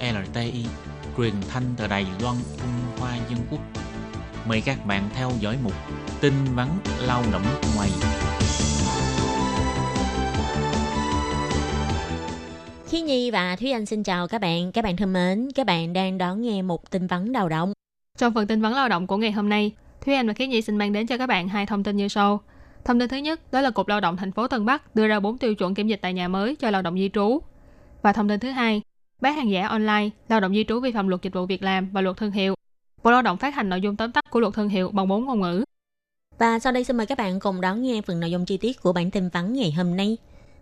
Loan LTI, truyền thanh từ Đài Loan Trung Hoa Dân Quốc. Mời các bạn theo dõi mục tin vắn lao động ngoài. Khí Nhi và Thúy Anh xin chào các bạn. Các bạn thân mến, các bạn đang đón nghe một tin vắn lao động. Trong phần tin vắn lao động của ngày hôm nay, Thúy Anh và Khí Nhi xin mang đến cho các bạn hai thông tin như sau. Thông tin thứ nhất đó là Cục Lao động thành phố Tân Bắc đưa ra 4 tiêu chuẩn kiểm dịch tại nhà mới cho lao động di trú. Và thông tin thứ hai, bán hàng giả online, lao động di trú vi phạm luật dịch vụ việc làm và luật thương hiệu. Bộ Lao động phát hành nội dung tóm tắt của luật thương hiệu bằng 4 ngôn ngữ. Và sau đây xin mời các bạn cùng đón nghe phần nội dung chi tiết của bản tin vắn ngày hôm nay.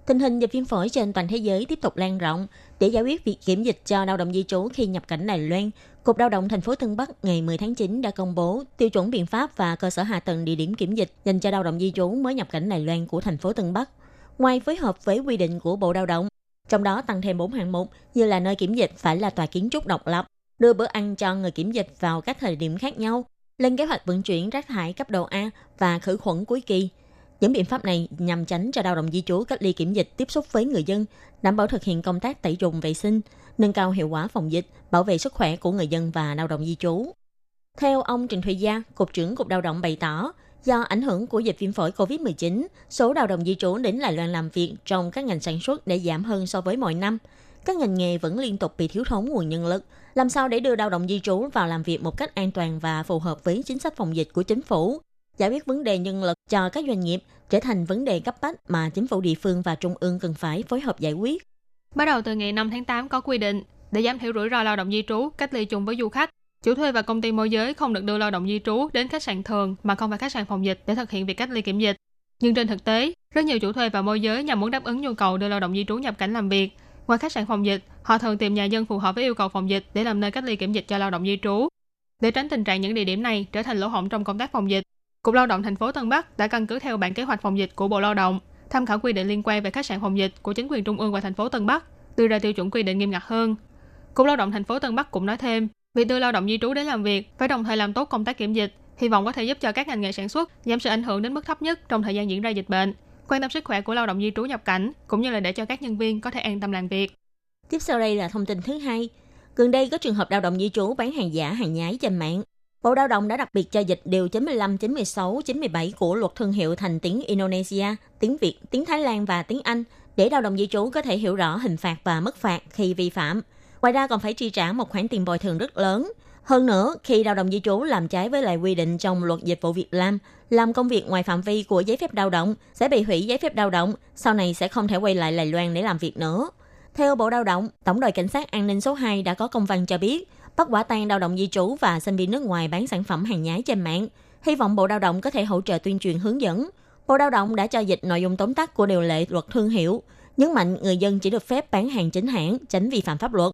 Tình hình dịch viêm phổi trên toàn thế giới tiếp tục lan rộng. Để giải quyết việc kiểm dịch cho lao động di trú khi nhập cảnh Đài Loan, Cục Lao động thành phố Tân Bắc ngày 10 tháng 9 đã công bố tiêu chuẩn biện pháp và cơ sở hạ tầng địa điểm kiểm dịch dành cho lao động di trú mới nhập cảnh Đài Loan của thành phố Tân Bắc. Ngoài phối hợp với quy định của Bộ Lao động, trong đó tăng thêm 4 hạng mục như là nơi kiểm dịch phải là tòa kiến trúc độc lập, đưa bữa ăn cho người kiểm dịch vào các thời điểm khác nhau, lên kế hoạch vận chuyển rác thải cấp độ A và khử khuẩn cuối kỳ. Những biện pháp này nhằm tránh cho lao động di trú cách ly kiểm dịch tiếp xúc với người dân, đảm bảo thực hiện công tác tẩy trùng vệ sinh, nâng cao hiệu quả phòng dịch, bảo vệ sức khỏe của người dân và lao động di trú. Theo ông Trịnh Thụy Gia, Cục trưởng Cục Lao động bày tỏ, do ảnh hưởng của dịch viêm phổi COVID-19, số lao động di trú đến Đài Loan làm việc trong các ngành sản xuất đã giảm hơn so với mọi năm. Các ngành nghề vẫn liên tục bị thiếu thốn nguồn nhân lực. Làm sao để đưa lao động di trú vào làm việc một cách an toàn và phù hợp với chính sách phòng dịch của chính phủ? Giải quyết vấn đề nhân lực cho các doanh nghiệp trở thành vấn đề cấp bách mà chính phủ địa phương và trung ương cần phải phối hợp giải quyết. Bắt đầu từ ngày 5 tháng 8 có quy định để giảm thiểu rủi ro lao động di trú cách ly chung với du khách. Chủ thuê và công ty môi giới không được đưa lao động di trú đến khách sạn thường mà không phải khách sạn phòng dịch để thực hiện việc cách ly kiểm dịch. Nhưng trên thực tế, rất nhiều chủ thuê và môi giới nhằm muốn đáp ứng nhu cầu đưa lao động di trú nhập cảnh làm việc. Ngoài khách sạn phòng dịch, họ thường tìm nhà dân phù hợp với yêu cầu phòng dịch để làm nơi cách ly kiểm dịch cho lao động di trú. Để tránh tình trạng những địa điểm này trở thành lỗ hổng trong công tác phòng dịch, Cục Lao động thành phố Tân Bắc đã căn cứ theo bản kế hoạch phòng dịch của Bộ Lao động, tham khảo quy định liên quan về khách sạn phòng dịch của chính quyền trung ương và thành phố Tân Bắc, đưa ra tiêu chuẩn quy định nghiêm ngặt hơn. Cục Lao động thành phố Tân Bắc cũng nói thêm, việc đưa lao động di trú đến làm việc phải đồng thời làm tốt công tác kiểm dịch, hy vọng có thể giúp cho các ngành nghề sản xuất giảm sự ảnh hưởng đến mức thấp nhất trong thời gian diễn ra dịch bệnh, quan tâm sức khỏe của lao động di trú nhập cảnh cũng như là để cho các nhân viên có thể an tâm làm việc. Tiếp sau đây là thông tin thứ hai. Gần đây có trường hợp lao động di trú bán hàng giả, hàng nhái trên mạng. Bộ Lao động đã đặc biệt cho dịch điều 95, 96, 97 của luật thương hiệu thành tiếng Indonesia, tiếng Việt, tiếng Thái Lan và tiếng Anh để lao động di trú có thể hiểu rõ hình phạt và mức phạt khi vi phạm. Ngoài ra còn phải chi trả một khoản tiền bồi thường rất lớn. Hơn nữa, khi lao động di trú làm trái với lại quy định trong luật dịch vụ việc làm, làm công việc ngoài phạm vi của giấy phép lao động, sẽ bị hủy giấy phép lao động, sau này sẽ không thể quay lại Đài Loan để làm việc nữa. Theo Bộ Lao động, Tổng đội Cảnh sát An ninh số 2 đã có công văn cho biết, bắt quả tang lao động di trú và sinh viên nước ngoài bán sản phẩm hàng nhái trên mạng. Hy vọng Bộ Lao động có thể hỗ trợ tuyên truyền hướng dẫn. Bộ Lao động đã cho dịch nội dung tóm tắt của điều lệ luật thương hiệu, nhấn mạnh người dân chỉ được phép bán hàng chính hãng, tránh vi phạm pháp luật.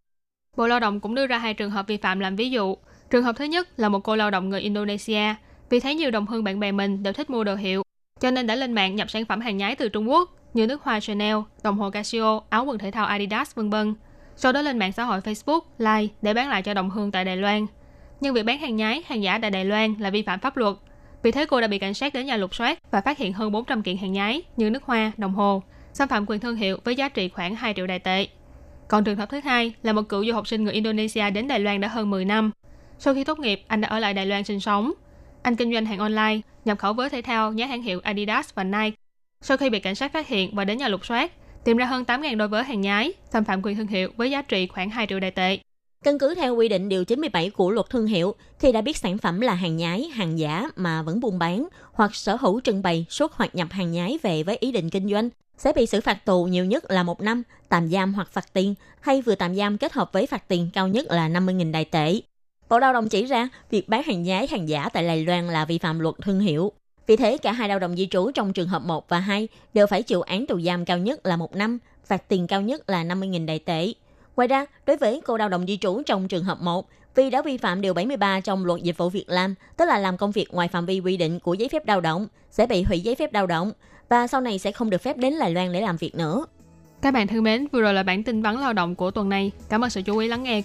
Bộ Lao động cũng đưa ra hai trường hợp vi phạm làm ví dụ. Trường hợp thứ nhất là một cô lao động người Indonesia, vì thấy nhiều đồng hương bạn bè mình đều thích mua đồ hiệu, cho nên đã lên mạng nhập sản phẩm hàng nhái từ Trung Quốc như nước hoa Chanel, đồng hồ Casio, áo quần thể thao Adidas vân vân. Sau đó lên mạng xã hội Facebook, Line để bán lại cho đồng hương tại Đài Loan. Nhưng việc bán hàng nhái, hàng giả tại Đài Loan là vi phạm pháp luật. Vì thế cô đã bị cảnh sát đến nhà lục soát và phát hiện hơn 400 kiện hàng nhái như nước hoa, đồng hồ, xâm phạm quyền thương hiệu với giá trị khoảng 2 triệu đài tệ. Còn trường hợp thứ hai là một cựu du học sinh người Indonesia đến Đài Loan đã hơn 10 năm. Sau khi tốt nghiệp, anh đã ở lại Đài Loan sinh sống. Anh kinh doanh hàng online, nhập khẩu với thể thao nhãn hàng hiệu Adidas và Nike. Sau khi bị cảnh sát phát hiện và đến nhà lục soát, tìm ra hơn 8.000 đôi vớ hàng nhái, xâm phạm quyền thương hiệu với giá trị khoảng 2 triệu đài tệ. Căn cứ theo quy định điều 97 của luật thương hiệu, khi đã biết sản phẩm là hàng nhái, hàng giả mà vẫn buôn bán hoặc sở hữu trưng bày, xuất hoặc nhập hàng nhái về với ý định kinh doanh, sẽ bị xử phạt tù nhiều nhất là một năm, tạm giam hoặc phạt tiền, hay vừa tạm giam kết hợp với phạt tiền cao nhất là 50.000 đài tệ. Bộ Lao động chỉ ra, việc bán hàng nhái, hàng giả tại Đài Loan là vi phạm luật thương hiệu. Vì thế, cả hai lao động di trú trong trường hợp 1 và 2 đều phải chịu án tù giam cao nhất là một năm, phạt tiền cao nhất là 50.000 đại tệ. Ngoài ra, đối với cô lao động di trú trong trường hợp 1, vì đã vi phạm điều 73 trong luật dịch vụ việc làm, tức là làm công việc ngoài phạm vi quy định của giấy phép lao động, sẽ bị hủy giấy phép lao động và sau này sẽ không được phép đến Đài Loan để làm việc nữa. Các bạn thân mến, vừa rồi là bản tin vắn lao động của tuần này. Cảm ơn sự chú ý lắng nghe